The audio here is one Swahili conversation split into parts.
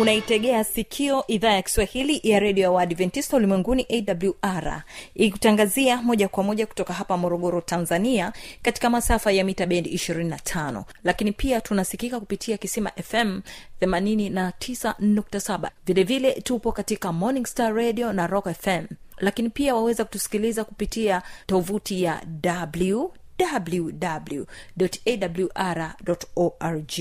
unaitegea sikio idhaa ya kiswahili ya redio ya waadventista ulimwenguni awr ikutangazia moja kwa moja kutoka hapa morogoro tanzania katika masafa ya mita bendi 25 lakini pia tunasikika kupitia kisima fm 89.7 vilevile tupo katika morning star radio na rock fm lakini pia waweza kutusikiliza kupitia tovuti ya www.awr.org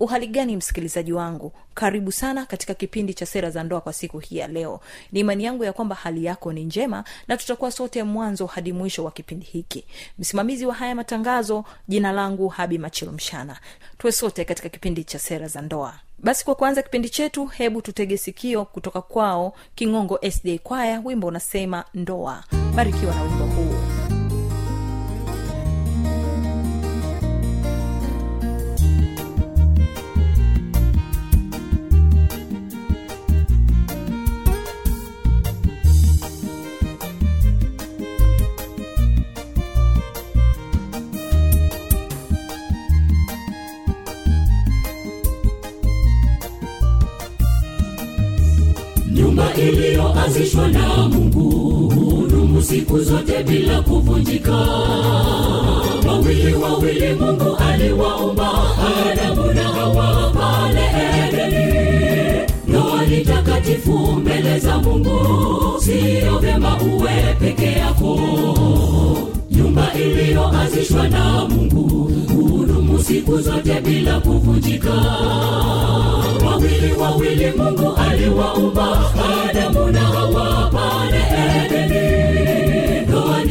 uhali gani msikilizaji wangu? Karibu sana katika kipindi cha sera za ndoa kwa siku hii ya leo. Ni imani yangu ya kwamba hali yako ni njema na tutakuwa sote mwanzo hadi mwisho wa kipindi hiki. Msimamizi wa haya matangazo jina langu habi machilumshana tuwe sote katika kipindi cha sera za ndoa. Basi kwa kuanza kipindi chetu hebu tutege sikio kutoka kwao kingongo sda kwaya wimbo unasema ndoa. Barikiwa na wimbo huu siku zote bila kuvunjika. Wawili wawili mungu aliwaumba. Adamu na hawa pale edeni. Ndoa takatifu mbele za mungu. Siyo vyema uwe peke yako. Nyumba iliyoanzishwa na mungu. Hudumu siku zote bila kuvunjika. Wawili wawili mungu aliwaumba. Adamu na hawa pale edeni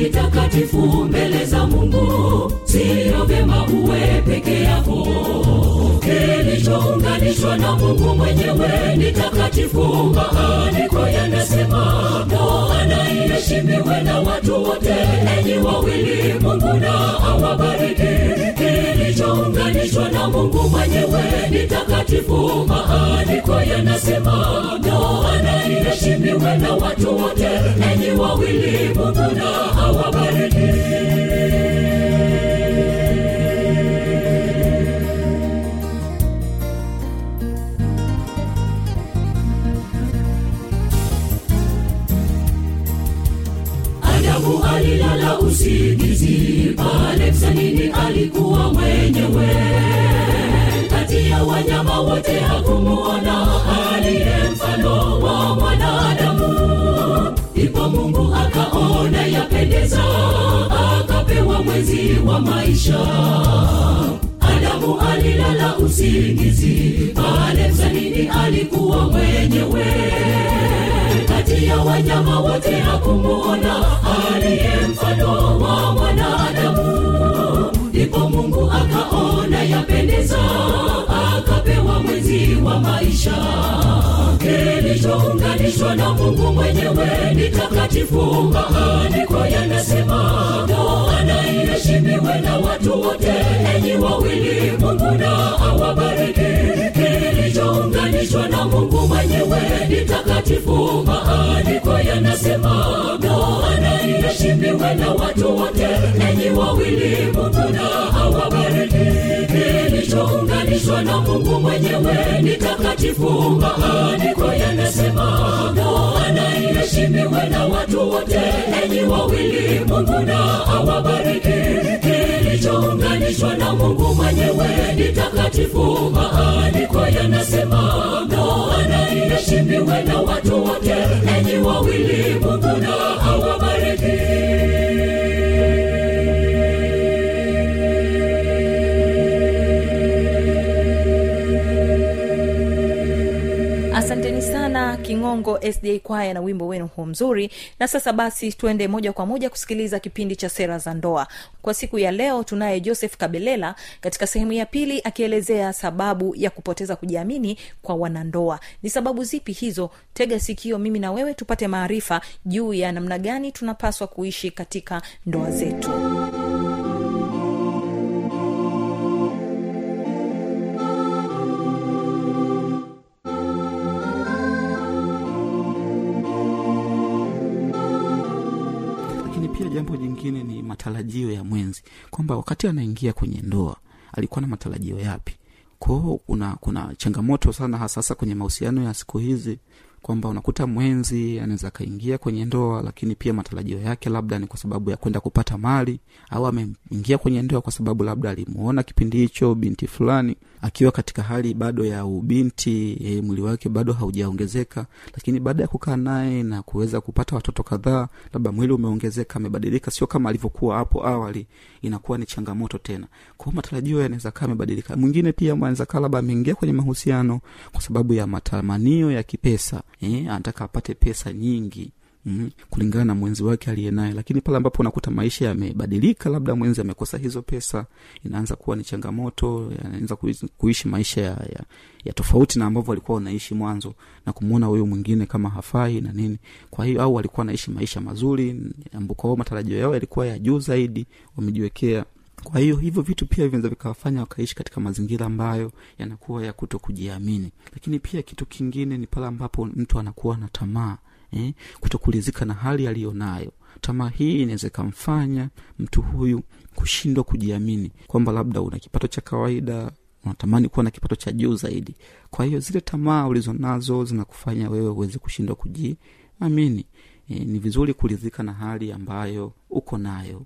ni takatifu mbele za mungu siyo vyema uwe peke yako. Kilichounganishwa na mungu mwenyewe ni takatifu maandiko yanasema ndoa na iheshimiwe na watu wote enyi wawili mungu na awabariki kilichounganishwa na mungu mwenyewe ni takatifu maandiko yanasema ndoana iheshimiwe na watu wote enyi wawili mungu na awabariki adamu usingizi pale msanini alikuwa mwenyewe. Kati ya wanyama wote hakumuona aliye mfano wa mwanadamu. Ipo mungu akaona yapendeza akapewa mwezi wa maisha. Adamu alilala usingizi pale msanini alikuwa mwenyewe ya wanyama wote hakumuona aliye mfano wa mwanadamu. Ndipo mungu akaona yapendeza akapewa mwezi wa maisha. Kilichounganishwa na mungu mwenyewe ni takatifu maandiko yanasema na iheshimiwe na watu wote enyi wawili mungu na awabariki. Kilichounganishwa na mungu ni maandiko yanasema Bwana na iheshimiwe na watu wote enyi wawili mungu na hawabariki. kilichounganishwa na mungu mwenyewe ni takatifu maandiko yanasema Bwana na iheshimiwe na watu wote enyi wawili mungu na awabariki kilichounganishwa na mungu mwenyewe ni takatifu. Maandiko yanasemaga anaiheshimiwe na watu wote nanyi wawili mungu na hawa kingongo sda kwaya na wimbo wenu huo mzuri. Na sasa basi tuende moja kwa moja kusikiliza kipindi cha sera za ndoa. Kwa siku ya leo tunaye joseph kabelela katika sehemu ya pili akielezea sababu ya kupoteza kujiamini kwa wanandoa. Ni sababu zipi hizo? Tega sikio mimi na wewe tupate maarifa juu ya namna gani tunapaswa kuishi katika ndoa zetu jambo ni matarajio ya mwenzi kwamba wakati anaingia kwenye ndoa alikuwa na matarajio yapi? Kwao kuna kuna changamoto sana hasasa kwenye mahusiano ya siku hizi kwamba unakuta mwenzi anaweza akaingia kwenye ndoa lakini pia matarajio yake labda ni kwa sababu ya kwenda kupata mali au ameingia kwenye ndoa kwa sababu labda alimuona kipindi hicho binti fulani akiwa katika hali bado ya ubinti e, mwili wake bado haujaongezeka lakini baada ya kukaa naye na kuweza kupata watoto kadhaa labda mwili umeongezeka amebadilika sio kama alivyokuwa hapo awali inakuwa ni changamoto tena. Kwao matarajio yanaweza kaa amebadilika mwingine pia anaweza kaa labda ameingia kwenye mahusiano kwa sababu ya matamanio ya kipesa e, anataka apate pesa nyingi Mm, kulingana na mwenzi wake aliye naye. Lakini pale ambapo unakuta maisha yamebadilika labda mwenzi amekosa hizo pesa inaanza kuwa ni changamoto anaanza kuishi, maisha ya, ya, ya tofauti na ambavyo alikuwa unaishi mwanzo na kumwona huyu mwingine kama hafai na nini. Kwa hiyo au walikuwa anaishi maisha mazuri ambao matarajio yao yalikuwa ya juu zaidi wamejiwekea. Kwa hiyo hivyo vitu pia vinaweza vikawafanya wakaishi katika mazingira ambayo yanakuwa ya kuto kujiamini lakini pia kitu kingine ni pale ambapo mtu anakuwa na tamaa eh, kutokulizika na hali aliyonayo. Tamaa hii inaweza ikamfanya mtu huyu kushindwa kujiamini kwamba labda una kipato cha kawaida unatamani kuwa na kipato cha juu zaidi. Kwa hiyo zile tamaa ulizonazo zinakufanya wewe uweze kushindwa kujiamini. E, ni vizuri kuridhika na hali ambayo uko nayo.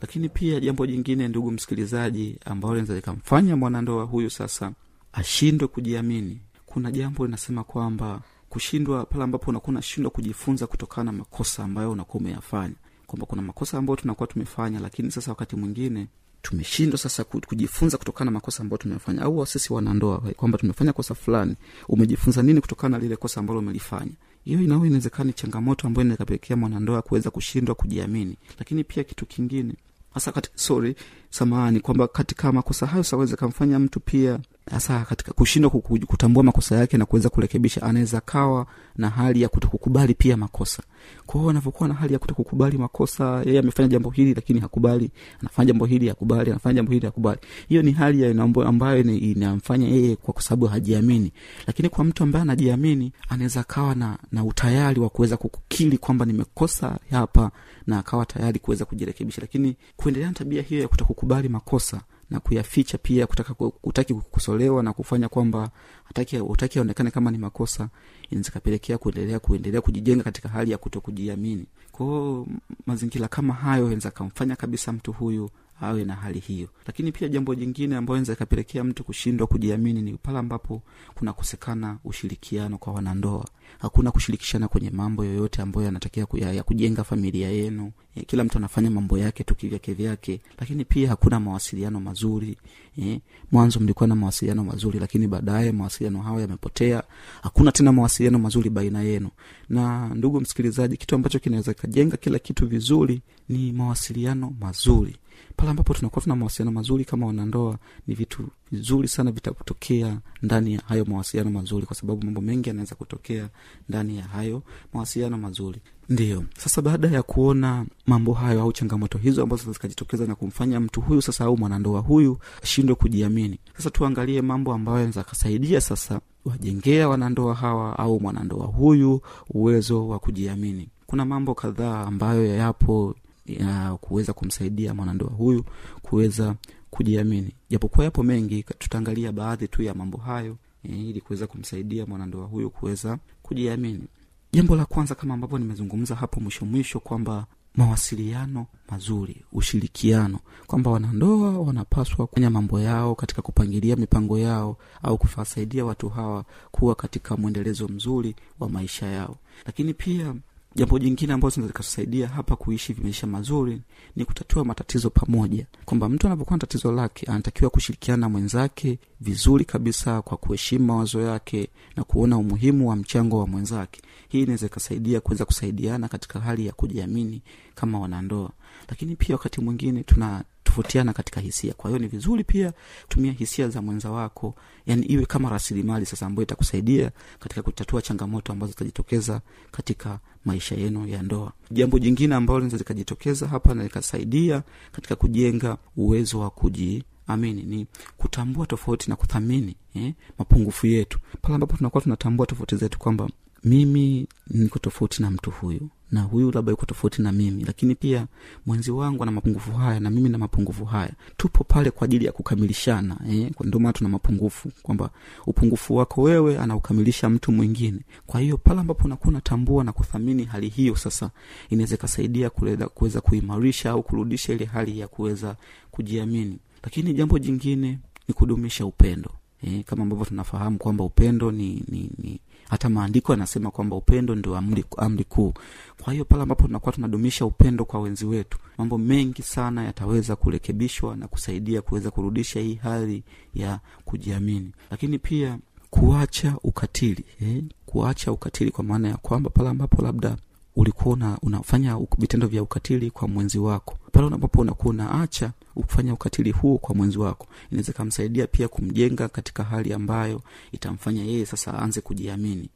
Lakini pia jambo jingine ndugu msikilizaji ambalo linaweza likamfanya mwanandoa huyu sasa ashindwe kujiamini. Kuna jambo linasema kwamba kushindwa pale ambapo unakuwa unashindwa kujifunza kutokana na makosa ambayo unakuwa umeyafanya. Kwamba kuna makosa ambayo tunakuwa tumefanya lakini sasa wakati mwingine tumeshindwa sasa ku- kujifunza kutokana na makosa ambayo tumefanya au sisi wanandoa kwamba tumefanya kosa fulani umejifunza nini kutokana na lile kosa ambalo umelifanya? Hiyo inao inawezekana changamoto ambayo inaweza mwanandoa kuweza kushindwa kujiamini. Lakini pia kitu kingine hasa sorry samahani kwamba katika makosa hayo saweza kamfanya mtu pia hasa katika kushindwa kutambua makosa yake na kuweza kurekebisha anaweza kawa na hali ya kutokukubali pia makosa. Kwa anavyokuwa na hali ya kutokukubali makosa yeye amefanya jambo hili lakini hakubali anafanya jambo hili hakubali anafanya jambo hili hakubali. Hiyo ni hali ambayo inamfanya yeye kwa sababu hajiamini. Lakini kwa mtu ambaye anajiamini anaweza kawa na, na utayari wa kuweza kukili kwamba nimekosa hapa na akawa tayari kuweza kujirekebisha. Lakini kuendelea na tabia hiyo ya kutokukubali makosa na kuyaficha pia kutaka kutaki kukosolewa na kufanya kwamba hataki utaki aonekane kama ni makosa inaweza kapelekea kuendelea kuendelea kujijenga katika hali ya kuto kujiamini kwao mazingira kama hayo inaweza kamfanya kabisa mtu huyu awe na hali hiyo. Lakini pia jambo jingine ambayo inaweza ikapelekea mtu kushindwa kujiamini ni pale ambapo kunakosekana ushirikiano kwa wanandoa. Hakuna kushirikishana kwenye mambo yoyote ambayo yanatakiwa ya kujenga familia yenu. E, kila mtu anafanya mambo yake tu kivyake vyake. Lakini pia hakuna mawasiliano mazuri. E, mwanzo mlikuwa na mawasiliano mazuri lakini baadaye mawasiliano hayo yamepotea. Hakuna tena mawasiliano mazuri baina yenu. Na ndugu msikilizaji kitu ambacho kinaweza kikajenga kila kitu vizuri ni mawasiliano mazuri pale ambapo tunakuwa tuna mawasiliano mazuri kama wanandoa ni vitu vizuri sana vitakutokea ndani ya hayo mawasiliano mazuri kwa sababu mambo mengi yanaweza kutokea ndani ya hayo mawasiliano mazuri. Ndiyo. Sasa baada ya kuona mambo hayo au changamoto hizo ambazo zikajitokeza na kumfanya mtu huyu sasa au mwanandoa huyu ashindwe kujiamini. Sasa tuangalie mambo ambayo anaweza akasaidia sasa wajengea wanandoa hawa au mwanandoa huyu uwezo wa kujiamini. Kuna mambo kadhaa ambayo yapo ya kuweza kumsaidia mwanandoa huyu kuweza kujiamini. Japokuwa yapo mengi tutaangalia baadhi tu ya mambo hayo eh, ili kuweza kumsaidia mwanandoa huyu kuweza kujiamini. Jambo la kwanza kama ambavyo nimezungumza hapo mwisho mwisho kwamba mawasiliano mazuri ushirikiano kwamba wanandoa wanapaswa kufanya mambo yao katika kupangilia mipango yao au kuwasaidia watu hawa kuwa katika mwendelezo mzuri wa maisha yao. Lakini pia jambo jingine ambazo zinaweza zikatusaidia hapa kuishi maisha mazuri ni kutatua matatizo pamoja. Kwamba mtu anapokuwa na tatizo lake anatakiwa kushirikiana na mwenzake vizuri kabisa kwa kuheshimu mawazo yake na kuona umuhimu wa mchango wa mwenzake. Hii inaweza ikasaidia kuweza kusaidiana katika hali ya kujiamini kama wanandoa lakini pia wakati mwingine tuna tofautiana katika hisia. Kwa hiyo ni vizuri pia tumia hisia za mwenza wako yani iwe kama rasilimali sasa ambayo itakusaidia katika kutatua changamoto ambazo zitajitokeza katika maisha yenu ya ndoa. Jambo jingine ambalo linaweza likajitokeza hapa na likasaidia katika kujenga uwezo wa kuji amini ni kutambua tofauti na kuthamini eh, mapungufu yetu. Pale ambapo tunakuwa tunatambua tofauti zetu kwamba mimi niko tofauti na mtu huyu na huyu labda yuko tofauti na mimi lakini pia mwenzi wangu ana mapungufu haya na mimi na mapungufu haya tupo pale kwa ajili ya kukamilishana eh? ndio maana tuna mapungufu kwamba upungufu wako wewe anaukamilisha mtu mwingine kwa hiyo pale ambapo unakuwa unatambua na kuthamini hali hiyo sasa inaweza ikasaidia kuweza kuimarisha au kurudisha ile hali ya kuweza kujiamini lakini jambo jingine ni kudumisha upendo eh, kama ambavyo tunafahamu kwamba upendo ni, ni, ni hata maandiko yanasema kwamba upendo ndio amri, kuu kwa hiyo pale ambapo tunakuwa tunadumisha upendo kwa wenzi wetu mambo mengi sana yataweza kurekebishwa na kusaidia kuweza kurudisha hii hali ya kujiamini lakini pia kuacha ukatili eh? kuacha ukatili kwa maana ya kwamba pale ambapo labda ulikuwa una, unafanya vitendo vya ukatili kwa mwenzi wako. Pale ambapo unakuwa unaacha kufanya ukatili huo kwa mwenzi wako. Inaweza ikamsaidia pia kumjenga katika hali ambayo itamfanya yeye sasa aanze kujiamini.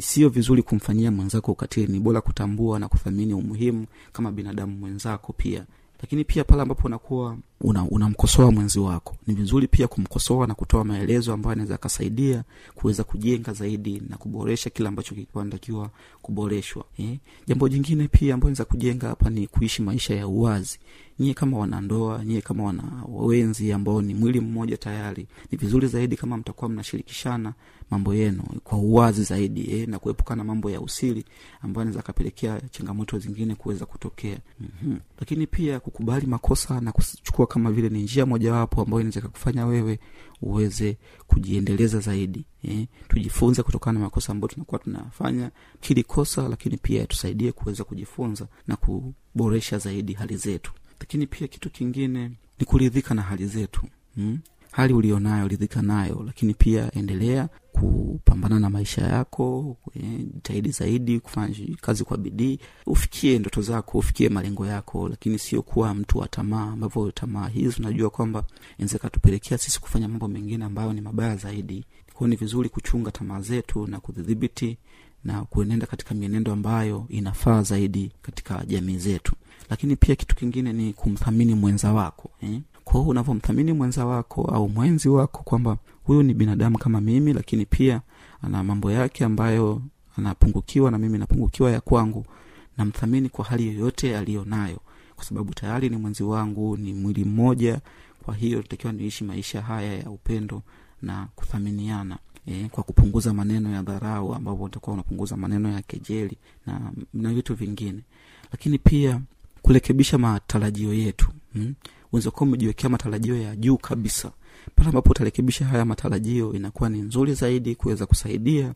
Sio vizuri kumfanyia mwenzako ukatili. Ni bora kutambua na kuthamini umuhimu kama binadamu mwenzako pia. Lakini pia pale ambapo unakuwa unamkosoa una mwenzi wako ni vizuri pia kumkosoa na kutoa maelezo ambayo anaweza akasaidia kuweza kujenga zaidi na kuboresha kile ambacho kinatakiwa natakiwa kuboreshwa eh? jambo jingine pia ambayo naweza kujenga hapa ni kuishi maisha ya uwazi nyie kama wanandoa nyie kama wana wenzi ambao ni mwili mmoja tayari ni vizuri zaidi kama mtakuwa mnashirikishana mambo yenu kwa uwazi zaidi eh, na kuepukana mambo ya usiri ambayo anaweza akapelekea changamoto zingine kuweza kutokea mm-hmm. lakini pia kukubali makosa na kuchukua kama vile ni njia mojawapo ambayo inaweza kakufanya wewe uweze kujiendeleza zaidi eh, tujifunze kutokana na makosa ambayo tunakuwa tunafanya. Kili kosa lakini pia tusaidie kuweza kujifunza na kuboresha zaidi hali zetu. Lakini pia kitu kingine ni kuridhika na hali zetu hmm? Hali ulionayo ridhika nayo lakini pia endelea kupambana na maisha yako jitahidi zaidi kufanya kazi kwa bidii. Ufikie ndoto zako ufikie malengo yako lakini sio kuwa mtu wa tamaa ambavyo tamaa hizi unajua kwamba inaweza katupelekea sisi kufanya mambo mengine ambayo ni mabaya zaidi. Kwao ni vizuri kuchunga tamaa zetu na kudhibiti na kuenenda katika mienendo ambayo inafaa zaidi katika jamii zetu. Lakini pia kitu kingine ni kumthamini mwenza wako eh? Kwao unavyomthamini mwenza wako au mwenzi wako kwamba huyu ni binadamu kama mimi lakini pia ana mambo yake ambayo anapungukiwa na mimi napungukiwa ya kwangu namthamini kwa hali yoyote aliyo kwa sababu tayari ni mwenzi wangu ni mwili mmoja kwa hiyo takiwa niishi maisha haya ya upendo na kuthaminiana e, kwa kupunguza maneno ya dharau ambapo utakuwa unapunguza maneno ya kejeli na, na vitu vingine lakini pia kurekebisha matarajio yetu hmm? Unaweza umejiwekea matarajio ya juu kabisa. Pale ambapo utarekebisha haya matarajio inakuwa ni nzuri zaidi kuweza kusaidia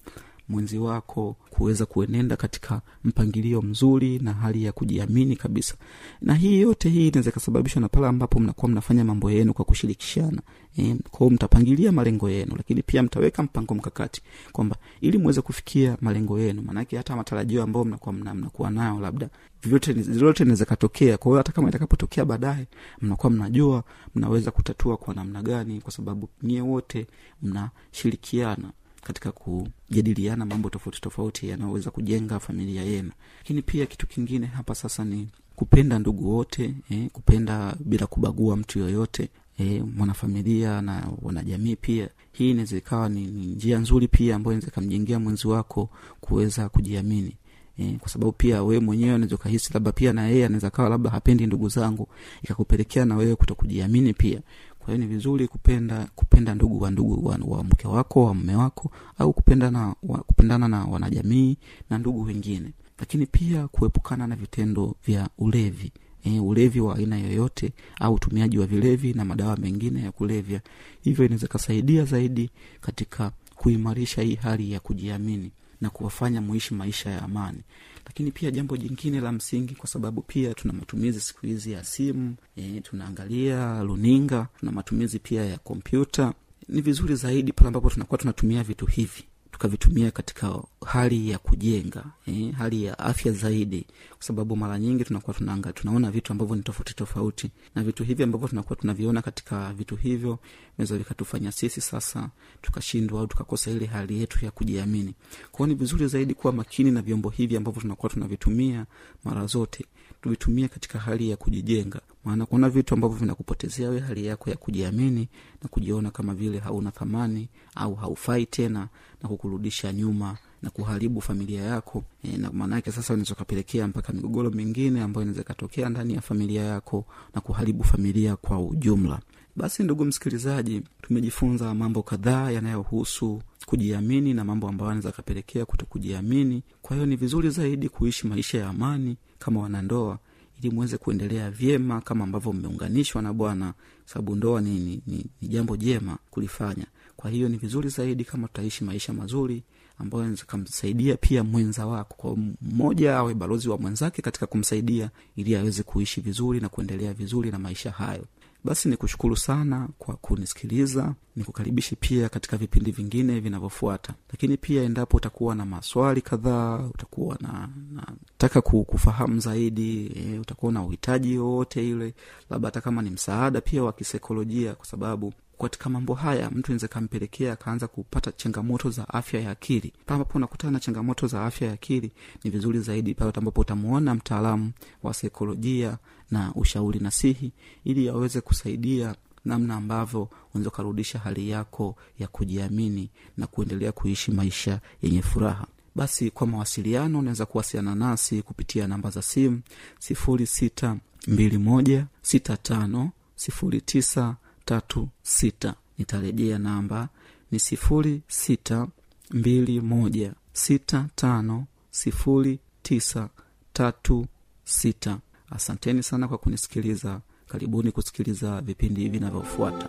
mwenzi wako kuweza kuenenda katika mpangilio mzuri na hali ya kujiamini kabisa. Na hii yote hii inaweza ikasababishwa na pale ambapo mnakuwa mnafanya mambo yenu kwa kushirikishana. E, kwao mtapangilia malengo yenu lakini pia mtaweka mpango mkakati kwamba ili mweze kufikia malengo yenu maanake hata matarajio ambayo mnakuwa mna, mnakuwa nayo labda vyote vyote inaweza katokea kwa hiyo hata kama itakapotokea baadaye mnakuwa mnajua mnaweza kutatua kwa namna gani kwa sababu nyie wote mnashirikiana katika kujadiliana mambo tofauti tofauti yanayoweza kujenga familia yenu. Lakini pia kitu kingine hapa sasa ni kupenda ndugu wote eh, kupenda bila kubagua mtu yoyote eh, mwanafamilia na wanajamii pia. Hii inaweza ikawa ni, njia nzuri pia ambayo inaweza ikamjengea mwenzi wako kuweza kujiamini E, kwa sababu pia wewe mwenyewe unaweza ukahisi labda pia na yeye anaweza kawa labda hapendi ndugu zangu ikakupelekea na wewe kuto kujiamini pia kwa hiyo ni vizuri kupenda kupenda ndugu wa ndugu wa, wa mke wako wa mme wako au kupendana wa, kupendana na wanajamii na ndugu wengine. Lakini pia kuepukana na vitendo vya ulevi e, ulevi wa aina yoyote au utumiaji wa vilevi na madawa mengine ya kulevya. Hivyo inaweza kasaidia zaidi katika kuimarisha hii hali ya kujiamini na kuwafanya muishi maisha ya amani lakini pia jambo jingine la msingi kwa sababu pia tuna matumizi siku hizi ya simu e, tunaangalia runinga tuna matumizi pia ya kompyuta. Ni vizuri zaidi pale ambapo tunakuwa tunatumia vitu hivi tukavitumia katika hali ya kujenga eh, hali ya afya zaidi kwa sababu mara nyingi tunakuwa tunaanga, tunaona vitu ambavyo ni tofauti tofauti. Na vitu hivi ambavyo tunakuwa tunaviona katika vitu hivyo vinaweza vikatufanya sisi sasa tukashindwa au tukakosa ile hali yetu ya kujiamini. Kwao ni vizuri zaidi kuwa makini na vyombo hivi ambavyo tunakuwa tunavitumia mara zote tuvitumie katika hali ya kujijenga. Maana kuna vitu ambavyo vinakupotezea we hali yako ya kujiamini na kujiona kama vile hauna thamani au haufai tena na kukurudisha nyuma na kuharibu familia yako. E, na maanaake sasa unaweza ukapelekea mpaka migogoro mingine ambayo inaweza ikatokea ndani ya familia yako na kuharibu familia kwa ujumla. Basi ndugu msikilizaji tumejifunza mambo kadhaa yanayohusu kujiamini na mambo ambayo anaweza akapelekea kuto kujiamini kwa hiyo ni vizuri zaidi kuishi maisha ya amani kama wanandoa ili muweze kuendelea vyema kama ambavyo mmeunganishwa na bwana sababu ndoa ni, ni, ni, ni jambo jema kulifanya. Kwa hiyo ni vizuri zaidi kama tutaishi maisha mazuri ambayo kamsaidia pia mwenza wako. Kwa mmoja awe balozi wa mwenzake katika kumsaidia ili aweze kuishi vizuri na kuendelea vizuri na maisha hayo basi nikushukuru sana kwa kunisikiliza nikukaribishe pia katika vipindi vingine vinavyofuata. Lakini pia endapo utakuwa na maswali kadhaa utakuwa na nataka kufahamu zaidi e, utakuwa na uhitaji wowote ile labda hata kama ni msaada pia wa kisaikolojia kwa sababu katika mambo haya mtu anaweza kampelekea akaanza kupata changamoto za afya ya akili. Pale ambapo unakutana na changamoto za afya ya akili ni vizuri zaidi pale ambapo utamuona mtaalamu wa saikolojia na ushauri nasihi ili aweze kusaidia namna ambavyo unaweza ukarudisha hali yako ya kujiamini na kuendelea kuishi maisha yenye furaha. Basi kwa mawasiliano unaweza kuwasiliana nasi kupitia namba za simu sifuri sita mbili moja sita tano sifuri tisa tatu sita. Nitarejea namba ni sifuri sita mbili moja. sita tano sifuri tisa tatu sita. Asanteni sana kwa kunisikiliza. Karibuni kusikiliza vipindi vinavyofuata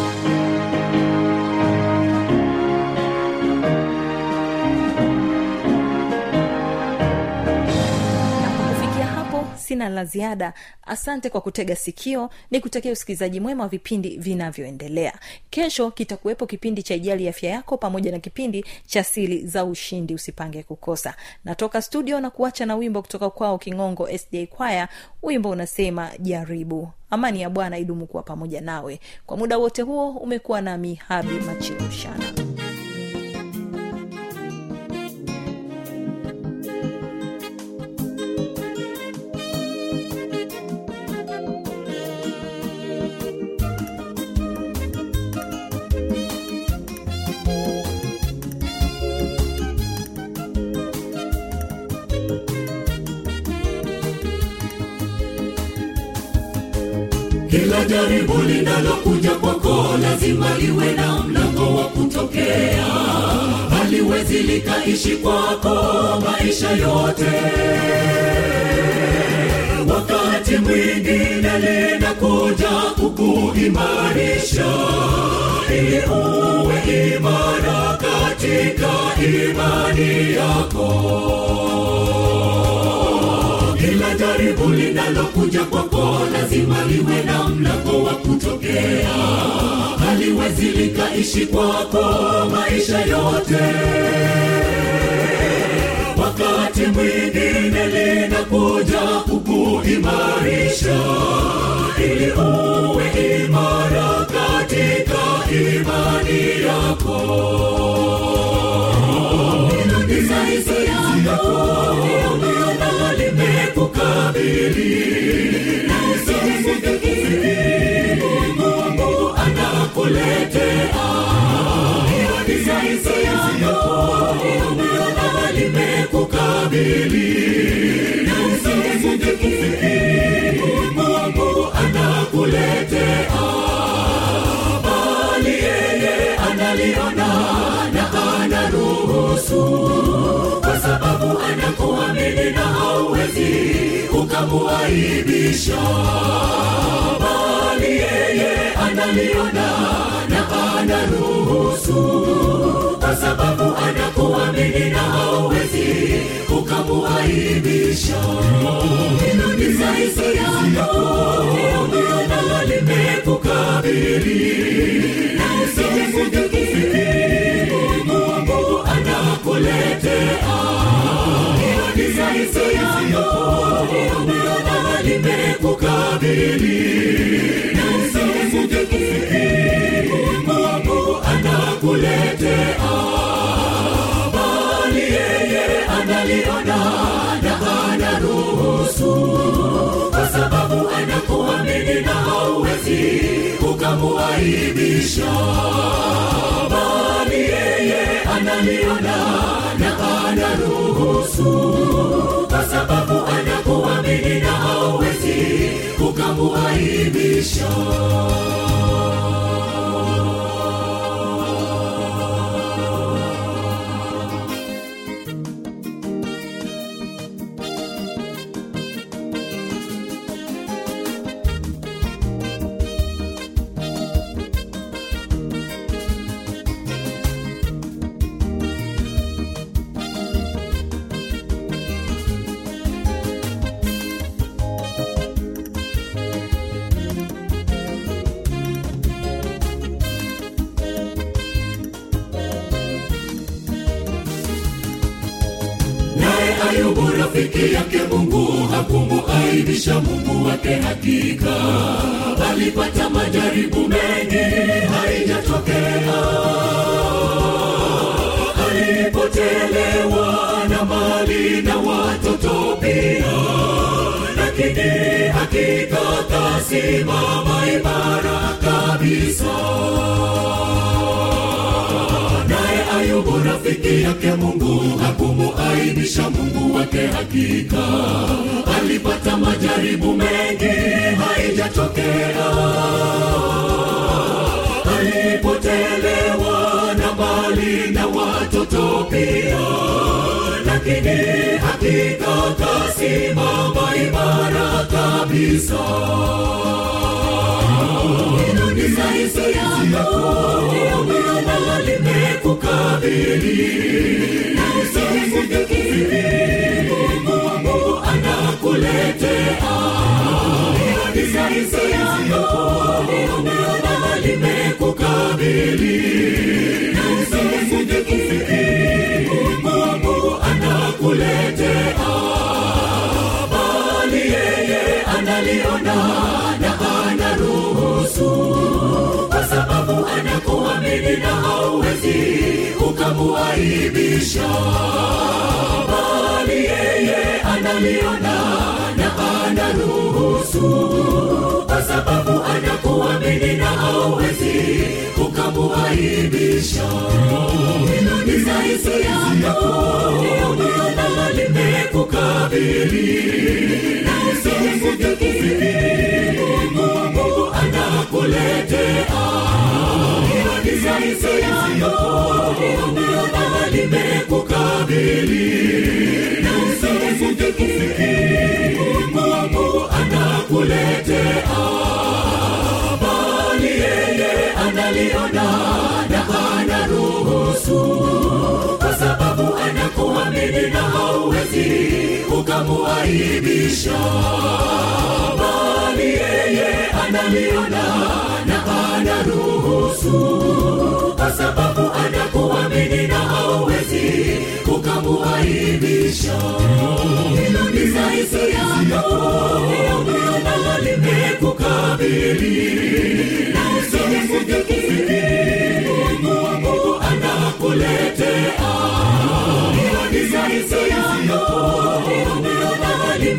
sina la ziada. Asante kwa kutega sikio ni kutakia usikilizaji mwema wa vipindi vinavyoendelea. Kesho kitakuwepo kipindi cha ijali afya yako pamoja na kipindi cha sili za ushindi usipange kukosa. Natoka studio na kuacha na wimbo kutoka kwao kingongo sda kwaya. Wimbo unasema jaribu. Amani ya bwana idumu kuwa pamoja nawe. Kwa muda wote huo umekuwa nami habi machilushana jaribu linalokuja kwako lazima liwe na mlango wa kutokea. Haliwezi likaishi kwako maisha yote. Wakati mwingine linakuja kukuimarisha ili uwe imara katika imani yako jaribu linalokuja kwako lazima liwe na mlango wa kutokea. Haliwezi likaishi kwako maisha yote. Wakati mwingine linakuja kukuimarisha ili uwe imara katika imani yako Isaisi yako ndio uliona limekukabili. Na usifikiri Mungu anakuletea. Isaisi yako uliona limekukabili. Na Mungu anakuletea anakuamini na hauwezi ukamuaibisha bali yeye analiona na anaruhusu kwa sababu anakuamini na hauwezi ukamuaibisha isaisi yako uliona limekukabili na usifikiri Mungu anakuletea bali yeye analiona na anaruhusu kwa sababu anakuamini na hauwezi ukamuaibisha bali yeye analiona na anaruhusu kwa sababu ukamuaibisha hakumuaibisha mungu wake hakika alipata majaribu mengi haijatokea. Alipotelewa na mali na watoto pia lakini hakika kasimama imara kabisa yake mungu hakumuaibisha mungu wake hakika. Alipata majaribu mengi haijatokea lakini hakika kasimama imara kabisa isaisi yako uliona limekukabili. Na usifikiri Mungu anakuletea. Isaisi yako uliona limekukabili. Na usifikiri Mungu anakuletea bali yeye analiona na anaruhusu. Kwa sababu anakuamini na hauwezi ukamuaibisha bali yeye analiona na anaruhusu. Kwa sababu anakuamini na hauwezi ukamuaibisha isaisi yako. Maana limekukabili na usifikiri Mungu anakuletea. Mungu anakuletea aliona na hana ruhusu, kwa sababu anakuamini na hauwezi ukamuaibisha, bali yeye analiona na hana ruhusu, kwa sababu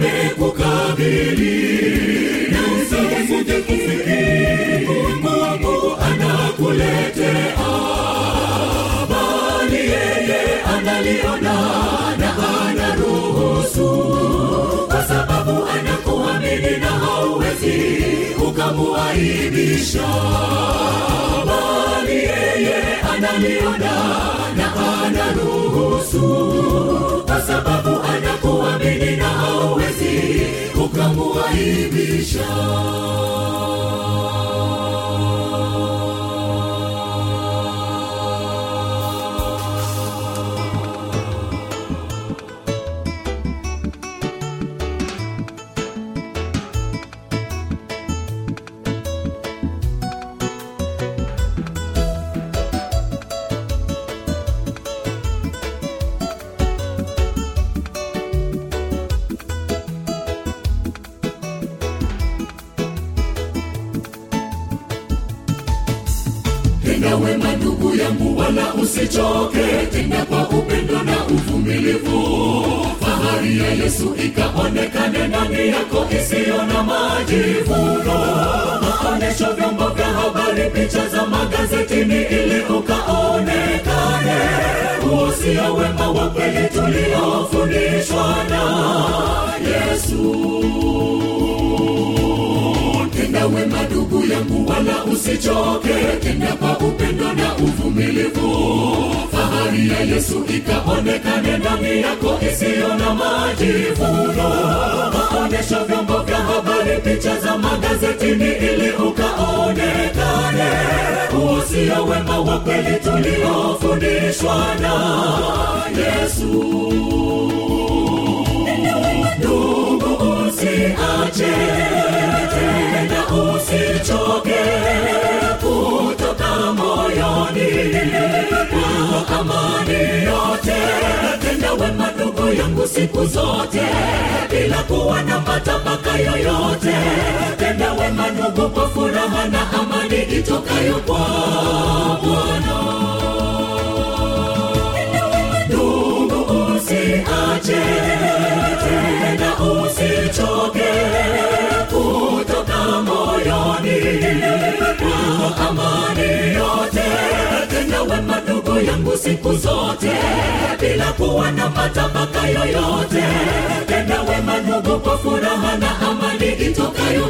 nalo na na kufikiri mungu anakuletea bali yeye analiona na anaruhusu. Kwa sababu anakuamini na hauwezi ukamuaibisha. Bali yeye analiona na anaruhusu. Kwa sababu ukamuaibisha yangu wala usichoke tenda kwa upendo na uvumilivu. Fahari ya yesu ikaonekane ndani yako isiyo na majivuno Maonyesho, vyombo vya habari picha za magazetini ili ukaonekane. Usia wema wa kweli tuliofundishwa na yesu. Ndugu usiache usichoke kutoka moyoni kwa amani yote. Tenda wema ndugu yangu siku zote bila kuwa na matabaka yoyote. Tenda wema ndugu kwa furaha na amani itokayo kwa siku zote bila kuwa na matabaka yoyote. Tenda wema ndugu kwa furaha na amani itokayo